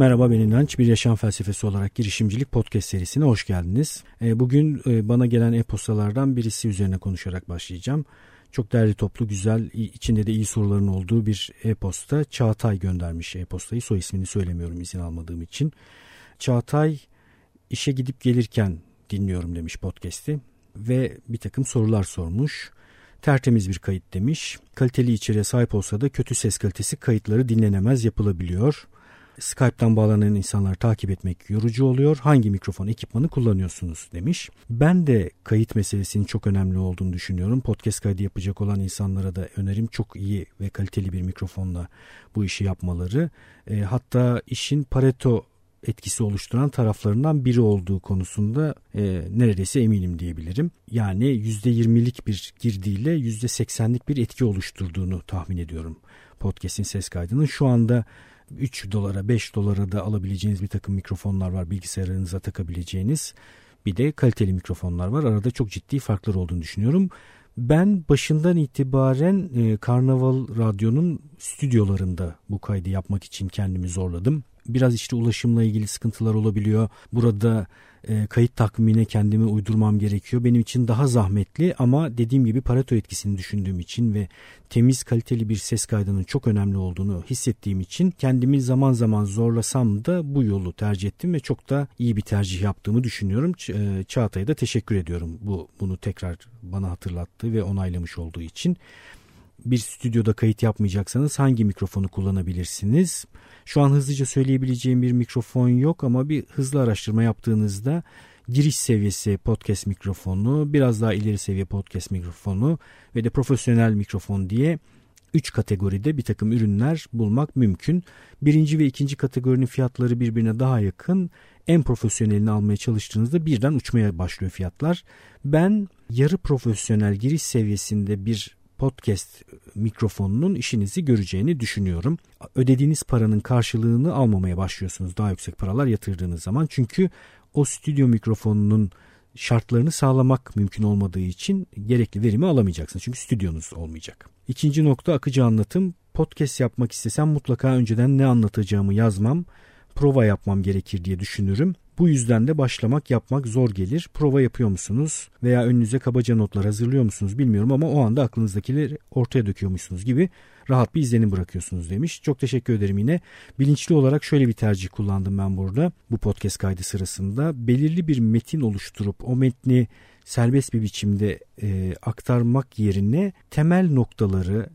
Merhaba ben İnanç. Bir Yaşam Felsefesi olarak girişimcilik podcast serisine hoş geldiniz. E, bugün e, bana gelen e-postalardan birisi üzerine konuşarak başlayacağım. Çok değerli toplu, güzel, içinde de iyi soruların olduğu bir e-posta. Çağatay göndermiş e-postayı. Soy ismini söylemiyorum izin almadığım için. Çağatay işe gidip gelirken dinliyorum demiş podcast'i ve bir takım sorular sormuş. Tertemiz bir kayıt demiş. Kaliteli içeriğe sahip olsa da kötü ses kalitesi kayıtları dinlenemez yapılabiliyor. Skype'tan bağlanan insanları takip etmek yorucu oluyor. Hangi mikrofon ekipmanı kullanıyorsunuz demiş. Ben de kayıt meselesinin çok önemli olduğunu düşünüyorum. Podcast kaydı yapacak olan insanlara da önerim çok iyi ve kaliteli bir mikrofonla bu işi yapmaları. E, hatta işin Pareto etkisi oluşturan taraflarından biri olduğu konusunda e, neredeyse eminim diyebilirim. Yani %20'lik bir girdiyle %80'lik bir etki oluşturduğunu tahmin ediyorum podcast'in ses kaydının. Şu anda 3 dolara 5 dolara da alabileceğiniz bir takım mikrofonlar var bilgisayarınıza takabileceğiniz. Bir de kaliteli mikrofonlar var. Arada çok ciddi farklar olduğunu düşünüyorum. Ben başından itibaren e, Karnaval Radyo'nun stüdyolarında bu kaydı yapmak için kendimi zorladım. Biraz işte ulaşımla ilgili sıkıntılar olabiliyor. Burada e, kayıt takvimine kendimi uydurmam gerekiyor. Benim için daha zahmetli ama dediğim gibi Pareto etkisini düşündüğüm için ve temiz kaliteli bir ses kaydının çok önemli olduğunu hissettiğim için kendimi zaman zaman zorlasam da bu yolu tercih ettim ve çok da iyi bir tercih yaptığımı düşünüyorum. Ç- e, Çağatay'a da teşekkür ediyorum bu bunu tekrar bana hatırlattığı ve onaylamış olduğu için bir stüdyoda kayıt yapmayacaksanız hangi mikrofonu kullanabilirsiniz? Şu an hızlıca söyleyebileceğim bir mikrofon yok ama bir hızlı araştırma yaptığınızda giriş seviyesi podcast mikrofonu, biraz daha ileri seviye podcast mikrofonu ve de profesyonel mikrofon diye 3 kategoride bir takım ürünler bulmak mümkün. Birinci ve ikinci kategorinin fiyatları birbirine daha yakın. En profesyonelini almaya çalıştığınızda birden uçmaya başlıyor fiyatlar. Ben yarı profesyonel giriş seviyesinde bir podcast mikrofonunun işinizi göreceğini düşünüyorum. Ödediğiniz paranın karşılığını almamaya başlıyorsunuz daha yüksek paralar yatırdığınız zaman. Çünkü o stüdyo mikrofonunun şartlarını sağlamak mümkün olmadığı için gerekli verimi alamayacaksınız. Çünkü stüdyonuz olmayacak. İkinci nokta akıcı anlatım. Podcast yapmak istesem mutlaka önceden ne anlatacağımı yazmam, prova yapmam gerekir diye düşünürüm. Bu yüzden de başlamak yapmak zor gelir. Prova yapıyor musunuz veya önünüze kabaca notlar hazırlıyor musunuz bilmiyorum ama o anda aklınızdakileri ortaya döküyormuşsunuz gibi rahat bir izlenim bırakıyorsunuz demiş. Çok teşekkür ederim yine. Bilinçli olarak şöyle bir tercih kullandım ben burada bu podcast kaydı sırasında. Belirli bir metin oluşturup o metni serbest bir biçimde e, aktarmak yerine temel noktaları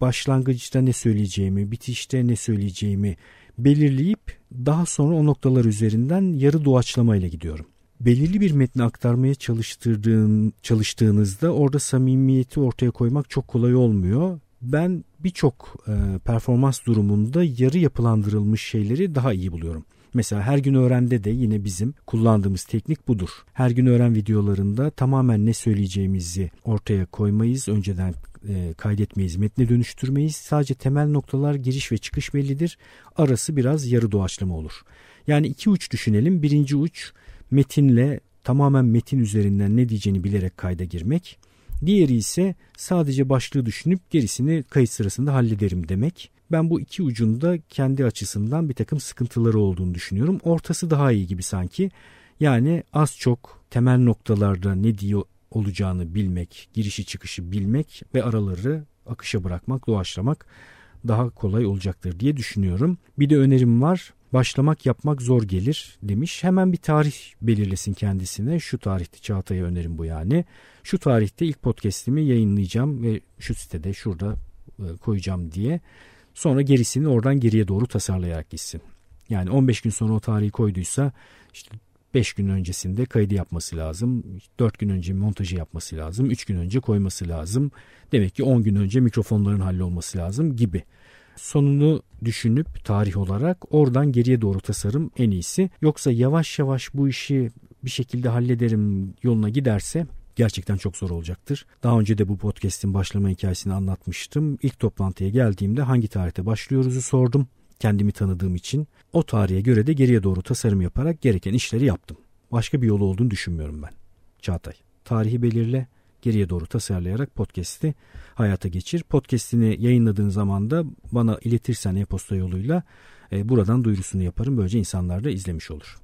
başlangıçta ne söyleyeceğimi, bitişte ne söyleyeceğimi belirleyip daha sonra o noktalar üzerinden yarı doğaçlama ile gidiyorum. Belirli bir metni aktarmaya çalıştırdığın, çalıştığınızda orada samimiyeti ortaya koymak çok kolay olmuyor. Ben birçok e, performans durumunda yarı yapılandırılmış şeyleri daha iyi buluyorum. Mesela her gün öğrende de yine bizim kullandığımız teknik budur. Her gün öğren videolarında tamamen ne söyleyeceğimizi ortaya koymayız. Önceden e, kaydetmeyiz, metne dönüştürmeyiz. Sadece temel noktalar giriş ve çıkış bellidir. Arası biraz yarı doğaçlama olur. Yani iki uç düşünelim. Birinci uç metinle tamamen metin üzerinden ne diyeceğini bilerek kayda girmek. Diğeri ise sadece başlığı düşünüp gerisini kayıt sırasında hallederim demek. Ben bu iki ucunda kendi açısından bir takım sıkıntıları olduğunu düşünüyorum. Ortası daha iyi gibi sanki. Yani az çok temel noktalarda ne diyor olacağını bilmek, girişi çıkışı bilmek ve araları akışa bırakmak, doğaçlamak daha kolay olacaktır diye düşünüyorum. Bir de önerim var. Başlamak yapmak zor gelir demiş. Hemen bir tarih belirlesin kendisine. Şu tarihte Çağatay'a önerim bu yani. Şu tarihte ilk podcast'imi yayınlayacağım ve şu sitede şurada e, koyacağım diye. Sonra gerisini oradan geriye doğru tasarlayarak gitsin. Yani 15 gün sonra o tarihi koyduysa işte 5 gün öncesinde kaydı yapması lazım. 4 gün önce montajı yapması lazım. 3 gün önce koyması lazım. Demek ki 10 gün önce mikrofonların hallolması lazım gibi. Sonunu düşünüp tarih olarak oradan geriye doğru tasarım en iyisi. Yoksa yavaş yavaş bu işi bir şekilde hallederim yoluna giderse gerçekten çok zor olacaktır. Daha önce de bu podcast'in başlama hikayesini anlatmıştım. İlk toplantıya geldiğimde hangi tarihte başlıyoruzu sordum kendimi tanıdığım için. O tarihe göre de geriye doğru tasarım yaparak gereken işleri yaptım. Başka bir yolu olduğunu düşünmüyorum ben. Çağatay. Tarihi belirle, geriye doğru tasarlayarak podcast'i hayata geçir. Podcast'ini yayınladığın zaman da bana iletirsen e-posta yoluyla e, buradan duyurusunu yaparım. Böylece insanlar da izlemiş olur,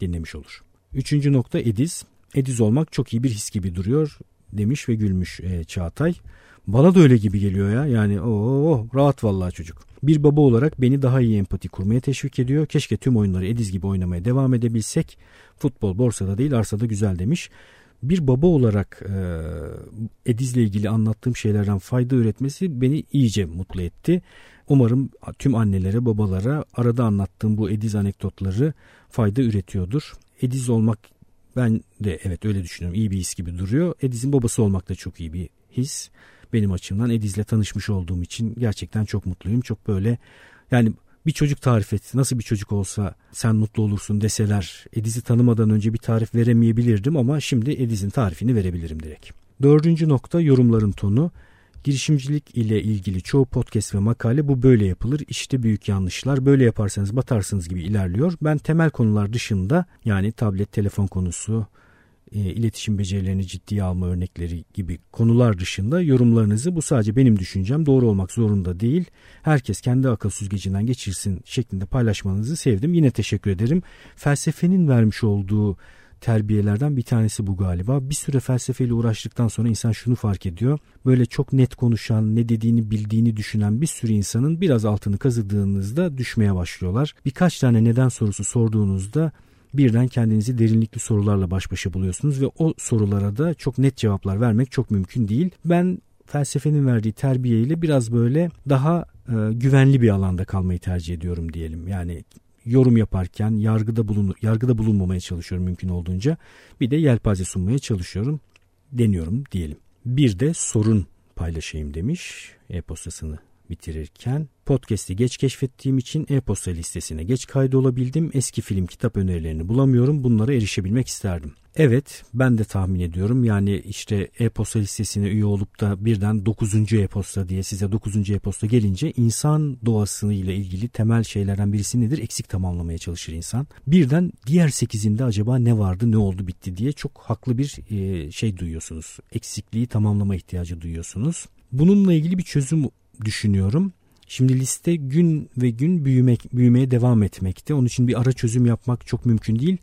dinlemiş olur. Üçüncü nokta Ediz. Ediz olmak çok iyi bir his gibi duruyor demiş ve gülmüş e, Çağatay. Bana da öyle gibi geliyor ya. Yani o oh, rahat vallahi çocuk. Bir baba olarak beni daha iyi empati kurmaya teşvik ediyor. Keşke tüm oyunları Ediz gibi oynamaya devam edebilsek. Futbol borsada değil arsada güzel demiş. Bir baba olarak e, Ediz'le ilgili anlattığım şeylerden fayda üretmesi beni iyice mutlu etti. Umarım tüm annelere, babalara arada anlattığım bu Ediz anekdotları fayda üretiyordur. Ediz olmak ben de evet öyle düşünüyorum. İyi bir his gibi duruyor. Ediz'in babası olmak da çok iyi bir his. Benim açımdan Ediz'le tanışmış olduğum için gerçekten çok mutluyum. Çok böyle yani bir çocuk tarif et. Nasıl bir çocuk olsa sen mutlu olursun deseler Ediz'i tanımadan önce bir tarif veremeyebilirdim ama şimdi Ediz'in tarifini verebilirim direkt. Dördüncü nokta yorumların tonu. Girişimcilik ile ilgili çoğu podcast ve makale bu böyle yapılır. İşte büyük yanlışlar. Böyle yaparsanız batarsınız gibi ilerliyor. Ben temel konular dışında yani tablet, telefon konusu, e, iletişim becerilerini ciddiye alma örnekleri gibi konular dışında yorumlarınızı bu sadece benim düşüncem doğru olmak zorunda değil. Herkes kendi akıl süzgecinden geçirsin şeklinde paylaşmanızı sevdim. Yine teşekkür ederim. Felsefenin vermiş olduğu terbiyelerden bir tanesi bu galiba. Bir süre felsefeyle uğraştıktan sonra insan şunu fark ediyor. Böyle çok net konuşan, ne dediğini bildiğini düşünen bir sürü insanın biraz altını kazıdığınızda düşmeye başlıyorlar. Birkaç tane neden sorusu sorduğunuzda birden kendinizi derinlikli sorularla baş başa buluyorsunuz ve o sorulara da çok net cevaplar vermek çok mümkün değil. Ben felsefenin verdiği terbiyeyle biraz böyle daha e, güvenli bir alanda kalmayı tercih ediyorum diyelim. Yani yorum yaparken yargıda bulun yargıda bulunmamaya çalışıyorum mümkün olduğunca. Bir de yelpaze sunmaya çalışıyorum. Deniyorum diyelim. Bir de sorun paylaşayım demiş e-postasını bitirirken podcast'i geç keşfettiğim için e-posta listesine geç kaydolabildim. Eski film kitap önerilerini bulamıyorum. Bunlara erişebilmek isterdim. Evet ben de tahmin ediyorum yani işte e-posta listesine üye olup da birden 9. e-posta diye size 9. e-posta gelince insan doğasıyla ilgili temel şeylerden birisi nedir? Eksik tamamlamaya çalışır insan. Birden diğer 8'inde acaba ne vardı ne oldu bitti diye çok haklı bir şey duyuyorsunuz. Eksikliği tamamlama ihtiyacı duyuyorsunuz. Bununla ilgili bir çözüm düşünüyorum. Şimdi liste gün ve gün büyümek, büyümeye devam etmekte. Onun için bir ara çözüm yapmak çok mümkün değil.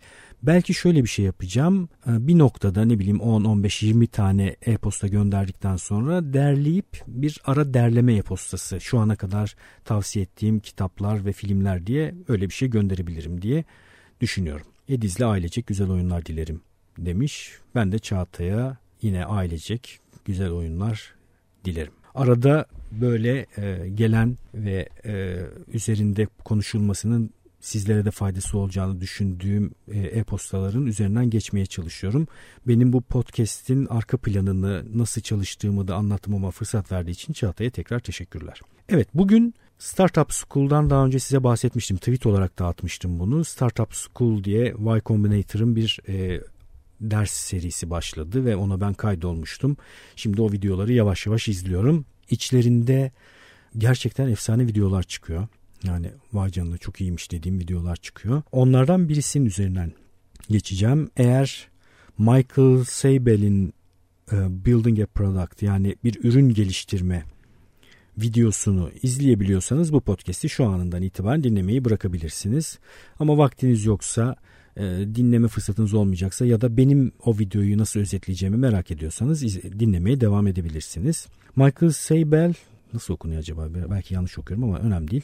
Belki şöyle bir şey yapacağım. Ee, bir noktada ne bileyim 10, 15, 20 tane e-posta gönderdikten sonra derleyip bir ara derleme e-postası şu ana kadar tavsiye ettiğim kitaplar ve filmler diye öyle bir şey gönderebilirim diye düşünüyorum. Ediz'le ailecek güzel oyunlar dilerim demiş. Ben de Çağatay'a yine ailecek güzel oyunlar dilerim. Arada böyle e, gelen ve e, üzerinde konuşulmasının sizlere de faydası olacağını düşündüğüm e, e-postaların üzerinden geçmeye çalışıyorum. Benim bu podcast'in arka planını nasıl çalıştığımı da anlatmama fırsat verdiği için Çağatay'a tekrar teşekkürler. Evet bugün Startup School'dan daha önce size bahsetmiştim. Tweet olarak dağıtmıştım bunu. Startup School diye Y Combinator'ın bir e, ders serisi başladı ve ona ben kaydolmuştum. Şimdi o videoları yavaş yavaş izliyorum. İçlerinde gerçekten efsane videolar çıkıyor. Yani vay canına çok iyiymiş dediğim videolar çıkıyor. Onlardan birisinin üzerinden geçeceğim. Eğer Michael Seibel'in e, Building a Product yani bir ürün geliştirme videosunu izleyebiliyorsanız bu podcast'i şu anından itibaren dinlemeyi bırakabilirsiniz. Ama vaktiniz yoksa e, dinleme fırsatınız olmayacaksa ya da benim o videoyu nasıl özetleyeceğimi merak ediyorsanız dinlemeye devam edebilirsiniz. Michael Seibel nasıl okunuyor acaba? Belki yanlış okuyorum ama önemli değil.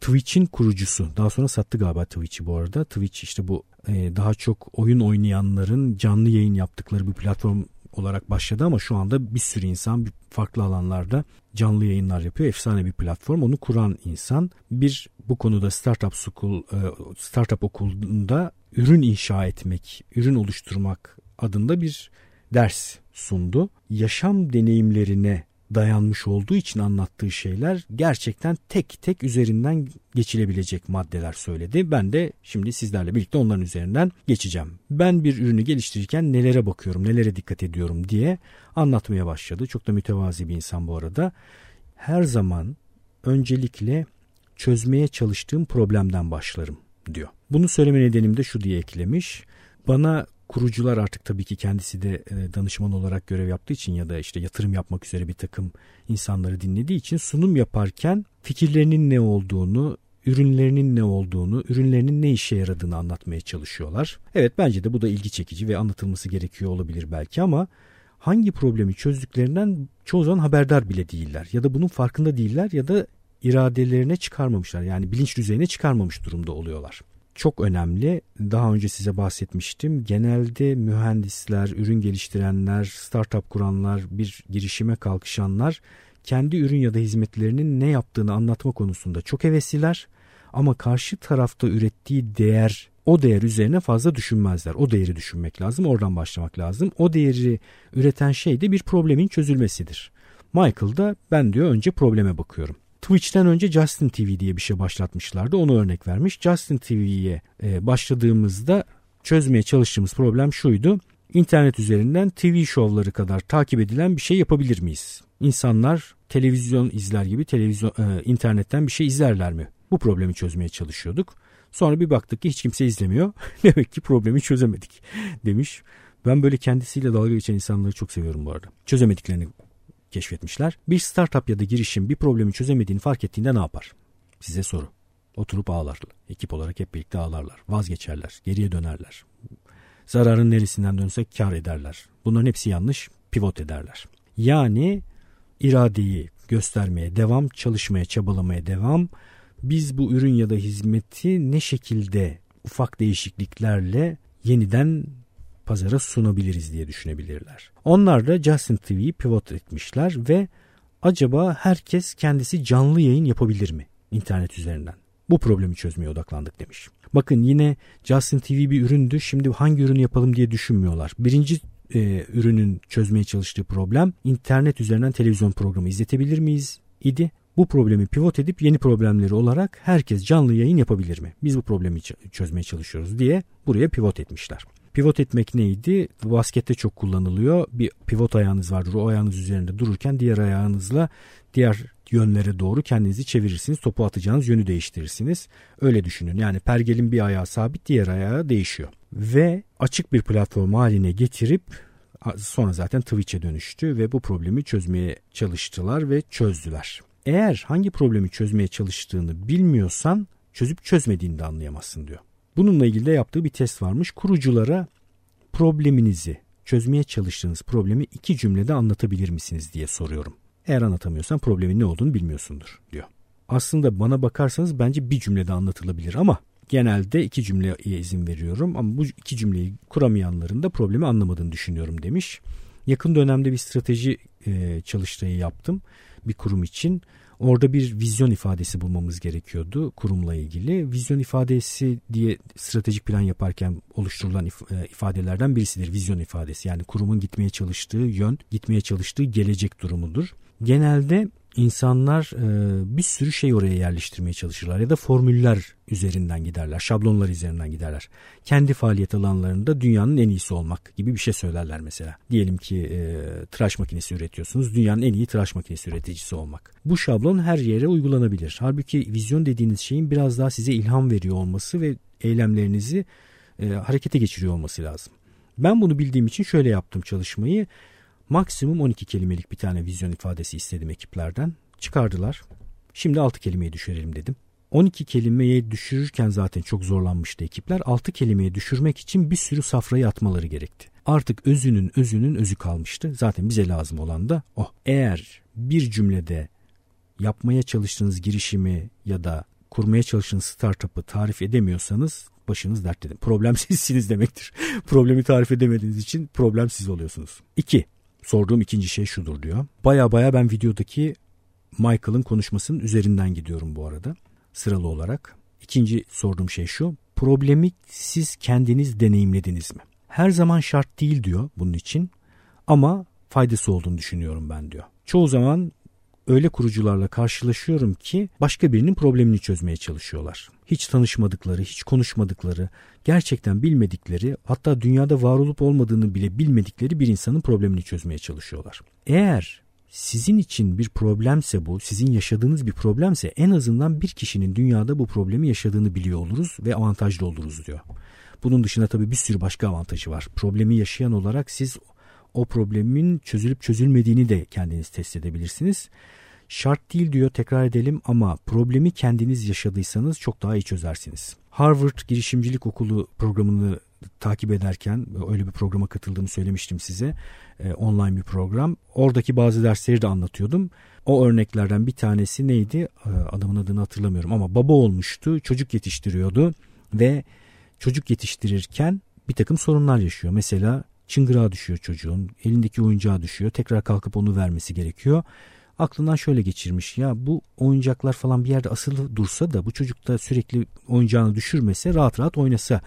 Twitch'in kurucusu. Daha sonra sattı galiba Twitch'i bu arada. Twitch işte bu e, daha çok oyun oynayanların canlı yayın yaptıkları bir platform olarak başladı ama şu anda bir sürü insan farklı alanlarda canlı yayınlar yapıyor. Efsane bir platform. Onu kuran insan bir bu konuda startup school e, startup okulunda ürün inşa etmek, ürün oluşturmak adında bir ders sundu. Yaşam deneyimlerine dayanmış olduğu için anlattığı şeyler gerçekten tek tek üzerinden geçilebilecek maddeler söyledi. Ben de şimdi sizlerle birlikte onların üzerinden geçeceğim. Ben bir ürünü geliştirirken nelere bakıyorum, nelere dikkat ediyorum diye anlatmaya başladı. Çok da mütevazi bir insan bu arada. Her zaman öncelikle çözmeye çalıştığım problemden başlarım diyor. Bunu söyleme nedenim de şu diye eklemiş. Bana kurucular artık tabii ki kendisi de e, danışman olarak görev yaptığı için ya da işte yatırım yapmak üzere bir takım insanları dinlediği için sunum yaparken fikirlerinin ne olduğunu, ürünlerinin ne olduğunu, ürünlerinin ne işe yaradığını anlatmaya çalışıyorlar. Evet bence de bu da ilgi çekici ve anlatılması gerekiyor olabilir belki ama hangi problemi çözdüklerinden çoğu zaman haberdar bile değiller ya da bunun farkında değiller ya da iradelerine çıkarmamışlar yani bilinç düzeyine çıkarmamış durumda oluyorlar. Çok önemli. Daha önce size bahsetmiştim. Genelde mühendisler, ürün geliştirenler, startup kuranlar, bir girişime kalkışanlar kendi ürün ya da hizmetlerinin ne yaptığını anlatma konusunda çok hevesliler ama karşı tarafta ürettiği değer o değer üzerine fazla düşünmezler. O değeri düşünmek lazım. Oradan başlamak lazım. O değeri üreten şey de bir problemin çözülmesidir. Michael da ben diyor önce probleme bakıyorum. Twitch'ten önce Justin TV diye bir şey başlatmışlardı. Onu örnek vermiş. Justin TV'ye e, başladığımızda çözmeye çalıştığımız problem şuydu. İnternet üzerinden TV şovları kadar takip edilen bir şey yapabilir miyiz? İnsanlar televizyon izler gibi televizyon e, internetten bir şey izlerler mi? Bu problemi çözmeye çalışıyorduk. Sonra bir baktık ki hiç kimse izlemiyor. Demek ki problemi çözemedik demiş. Ben böyle kendisiyle dalga geçen insanları çok seviyorum bu arada. Çözemediklerini keşfetmişler. Bir startup ya da girişim bir problemi çözemediğini fark ettiğinde ne yapar? Size soru. Oturup ağlar. Ekip olarak hep birlikte ağlarlar. Vazgeçerler. Geriye dönerler. Zararın neresinden dönsek kar ederler. Bunların hepsi yanlış. Pivot ederler. Yani iradeyi göstermeye devam, çalışmaya, çabalamaya devam. Biz bu ürün ya da hizmeti ne şekilde ufak değişikliklerle yeniden pazara sunabiliriz diye düşünebilirler. Onlar da Justin TV'yi pivot etmişler ve acaba herkes kendisi canlı yayın yapabilir mi internet üzerinden? Bu problemi çözmeye odaklandık demiş. Bakın yine Justin TV bir üründü. Şimdi hangi ürünü yapalım diye düşünmüyorlar. Birinci e, ürünün çözmeye çalıştığı problem internet üzerinden televizyon programı izletebilir miyiz idi. Bu problemi pivot edip yeni problemleri olarak herkes canlı yayın yapabilir mi? Biz bu problemi çözmeye çalışıyoruz diye buraya pivot etmişler. Pivot etmek neydi? Baskette çok kullanılıyor. Bir pivot ayağınız vardır. O ayağınız üzerinde dururken diğer ayağınızla diğer yönlere doğru kendinizi çevirirsiniz. Topu atacağınız yönü değiştirirsiniz. Öyle düşünün. Yani pergelin bir ayağı sabit diğer ayağı değişiyor. Ve açık bir platform haline getirip sonra zaten Twitch'e dönüştü ve bu problemi çözmeye çalıştılar ve çözdüler. Eğer hangi problemi çözmeye çalıştığını bilmiyorsan çözüp çözmediğini de anlayamazsın diyor. Bununla ilgili de yaptığı bir test varmış. Kuruculara probleminizi, çözmeye çalıştığınız problemi iki cümlede anlatabilir misiniz diye soruyorum. Eğer anlatamıyorsan problemin ne olduğunu bilmiyorsundur diyor. Aslında bana bakarsanız bence bir cümlede anlatılabilir ama genelde iki cümleye izin veriyorum ama bu iki cümleyi kuramayanların da problemi anlamadığını düşünüyorum demiş. Yakın dönemde bir strateji çalıştayı yaptım bir kurum için. Orada bir vizyon ifadesi bulmamız gerekiyordu kurumla ilgili. Vizyon ifadesi diye stratejik plan yaparken oluşturulan e, ifadelerden birisidir vizyon ifadesi. Yani kurumun gitmeye çalıştığı yön, gitmeye çalıştığı gelecek durumudur. Genelde insanlar e, bir sürü şey oraya yerleştirmeye çalışırlar ya da formüller üzerinden giderler, şablonlar üzerinden giderler. Kendi faaliyet alanlarında dünyanın en iyisi olmak gibi bir şey söylerler mesela. Diyelim ki e, tıraş makinesi üretiyorsunuz, dünyanın en iyi tıraş makinesi üreticisi olmak. Bu şablon her yere uygulanabilir. Halbuki vizyon dediğiniz şeyin biraz daha size ilham veriyor olması ve eylemlerinizi e, harekete geçiriyor olması lazım. Ben bunu bildiğim için şöyle yaptım çalışmayı. Maksimum 12 kelimelik bir tane vizyon ifadesi istedim ekiplerden. Çıkardılar. Şimdi 6 kelimeyi düşürelim dedim. 12 kelimeye düşürürken zaten çok zorlanmıştı ekipler. 6 kelimeye düşürmek için bir sürü safrayı atmaları gerekti. Artık özünün özünün özü kalmıştı. Zaten bize lazım olan da o. Eğer bir cümlede yapmaya çalıştığınız girişimi ya da kurmaya çalıştığınız startup'ı tarif edemiyorsanız başınız dertledim. Problem sizsiniz demektir. Problemi tarif edemediğiniz için problem siz oluyorsunuz. 2 sorduğum ikinci şey şudur diyor. Baya baya ben videodaki Michael'ın konuşmasının üzerinden gidiyorum bu arada sıralı olarak. İkinci sorduğum şey şu. Problemi siz kendiniz deneyimlediniz mi? Her zaman şart değil diyor bunun için ama faydası olduğunu düşünüyorum ben diyor. Çoğu zaman öyle kurucularla karşılaşıyorum ki başka birinin problemini çözmeye çalışıyorlar. Hiç tanışmadıkları, hiç konuşmadıkları, gerçekten bilmedikleri, hatta dünyada var olup olmadığını bile bilmedikleri bir insanın problemini çözmeye çalışıyorlar. Eğer sizin için bir problemse bu, sizin yaşadığınız bir problemse en azından bir kişinin dünyada bu problemi yaşadığını biliyor oluruz ve avantajlı oluruz diyor. Bunun dışında tabii bir sürü başka avantajı var. Problemi yaşayan olarak siz o problemin çözülüp çözülmediğini de kendiniz test edebilirsiniz. Şart değil diyor tekrar edelim ama problemi kendiniz yaşadıysanız çok daha iyi çözersiniz. Harvard Girişimcilik Okulu programını takip ederken öyle bir programa katıldığımı söylemiştim size. E, online bir program. Oradaki bazı dersleri de anlatıyordum. O örneklerden bir tanesi neydi? E, adamın adını hatırlamıyorum ama baba olmuştu. Çocuk yetiştiriyordu ve çocuk yetiştirirken bir takım sorunlar yaşıyor. Mesela çıngırağa düşüyor çocuğun. Elindeki oyuncağı düşüyor. Tekrar kalkıp onu vermesi gerekiyor aklından şöyle geçirmiş ya bu oyuncaklar falan bir yerde asılı dursa da bu çocuk da sürekli oyuncağını düşürmese rahat rahat oynasa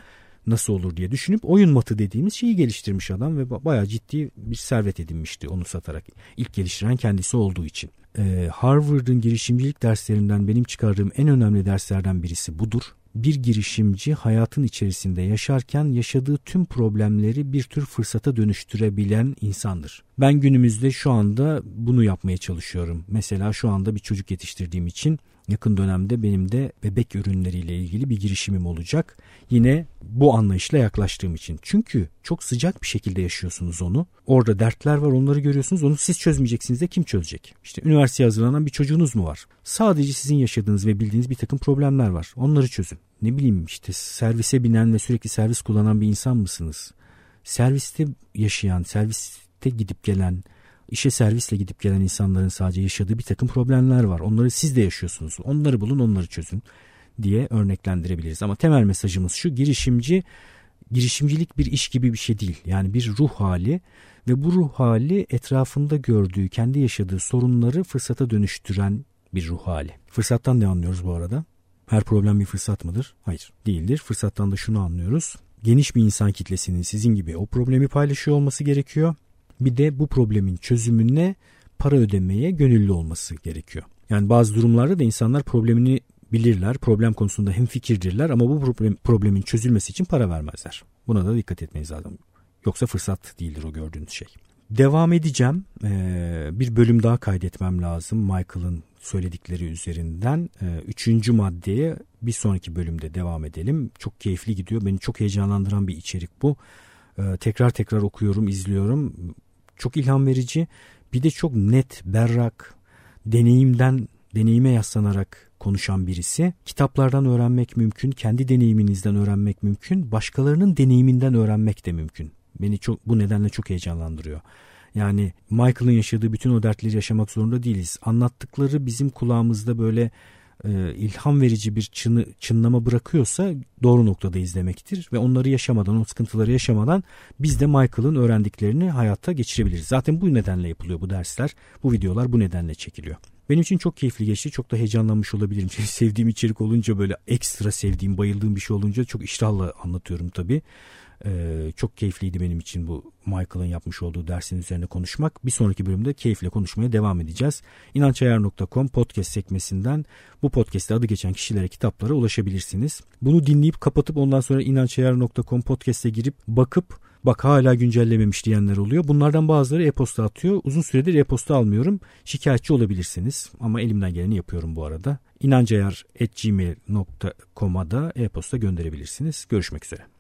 nasıl olur diye düşünüp oyun matı dediğimiz şeyi geliştirmiş adam ve bayağı ciddi bir servet edinmişti onu satarak. İlk geliştiren kendisi olduğu için. Ee, Harvard'ın girişimcilik derslerinden benim çıkardığım en önemli derslerden birisi budur bir girişimci hayatın içerisinde yaşarken yaşadığı tüm problemleri bir tür fırsata dönüştürebilen insandır. Ben günümüzde şu anda bunu yapmaya çalışıyorum. Mesela şu anda bir çocuk yetiştirdiğim için yakın dönemde benim de bebek ürünleriyle ilgili bir girişimim olacak. Yine bu anlayışla yaklaştığım için. Çünkü çok sıcak bir şekilde yaşıyorsunuz onu. Orada dertler var onları görüyorsunuz. Onu siz çözmeyeceksiniz de kim çözecek? İşte üniversiteye hazırlanan bir çocuğunuz mu var? Sadece sizin yaşadığınız ve bildiğiniz bir takım problemler var. Onları çözün. Ne bileyim işte servise binen ve sürekli servis kullanan bir insan mısınız? Serviste yaşayan, serviste gidip gelen, işe servisle gidip gelen insanların sadece yaşadığı bir takım problemler var. Onları siz de yaşıyorsunuz. Onları bulun, onları çözün diye örneklendirebiliriz. Ama temel mesajımız şu girişimci girişimcilik bir iş gibi bir şey değil. Yani bir ruh hali ve bu ruh hali etrafında gördüğü, kendi yaşadığı sorunları fırsata dönüştüren bir ruh hali. Fırsattan ne anlıyoruz bu arada? Her problem bir fırsat mıdır? Hayır, değildir. Fırsattan da şunu anlıyoruz. Geniş bir insan kitlesinin sizin gibi o problemi paylaşıyor olması gerekiyor. Bir de bu problemin çözümüne para ödemeye gönüllü olması gerekiyor. Yani bazı durumlarda da insanlar problemini bilirler, problem konusunda hem fikirdirler ama bu problem, problemin çözülmesi için para vermezler. Buna da dikkat etmeniz lazım. Yoksa fırsat değildir o gördüğünüz şey. Devam edeceğim. Ee, bir bölüm daha kaydetmem lazım Michael'ın söyledikleri üzerinden. Ee, üçüncü maddeye bir sonraki bölümde devam edelim. Çok keyifli gidiyor. Beni çok heyecanlandıran bir içerik bu. Ee, tekrar tekrar okuyorum, izliyorum. Çok ilham verici. Bir de çok net, berrak, deneyimden deneyime yaslanarak konuşan birisi. Kitaplardan öğrenmek mümkün, kendi deneyiminizden öğrenmek mümkün, başkalarının deneyiminden öğrenmek de mümkün. Beni çok bu nedenle çok heyecanlandırıyor. Yani Michael'ın yaşadığı bütün o dertleri yaşamak zorunda değiliz. Anlattıkları bizim kulağımızda böyle e, ilham verici bir çını, çınlama bırakıyorsa doğru noktada izlemektir. Ve onları yaşamadan, o sıkıntıları yaşamadan biz de Michael'ın öğrendiklerini hayata geçirebiliriz. Zaten bu nedenle yapılıyor bu dersler. Bu videolar bu nedenle çekiliyor. Benim için çok keyifli geçti. Çok da heyecanlanmış olabilirim. Çünkü sevdiğim içerik olunca böyle ekstra sevdiğim, bayıldığım bir şey olunca çok iştahla anlatıyorum tabii. Ee, çok keyifliydi benim için bu Michael'ın yapmış olduğu dersin üzerine konuşmak. Bir sonraki bölümde keyifle konuşmaya devam edeceğiz. İnançayar.com podcast sekmesinden bu podcast'te adı geçen kişilere, kitaplara ulaşabilirsiniz. Bunu dinleyip kapatıp ondan sonra inançayar.com podcast'e girip bakıp bak hala güncellememiş diyenler oluyor. Bunlardan bazıları e-posta atıyor. Uzun süredir e-posta almıyorum. Şikayetçi olabilirsiniz ama elimden geleni yapıyorum bu arada. inancayar.gmail.com'a da e-posta gönderebilirsiniz. Görüşmek üzere.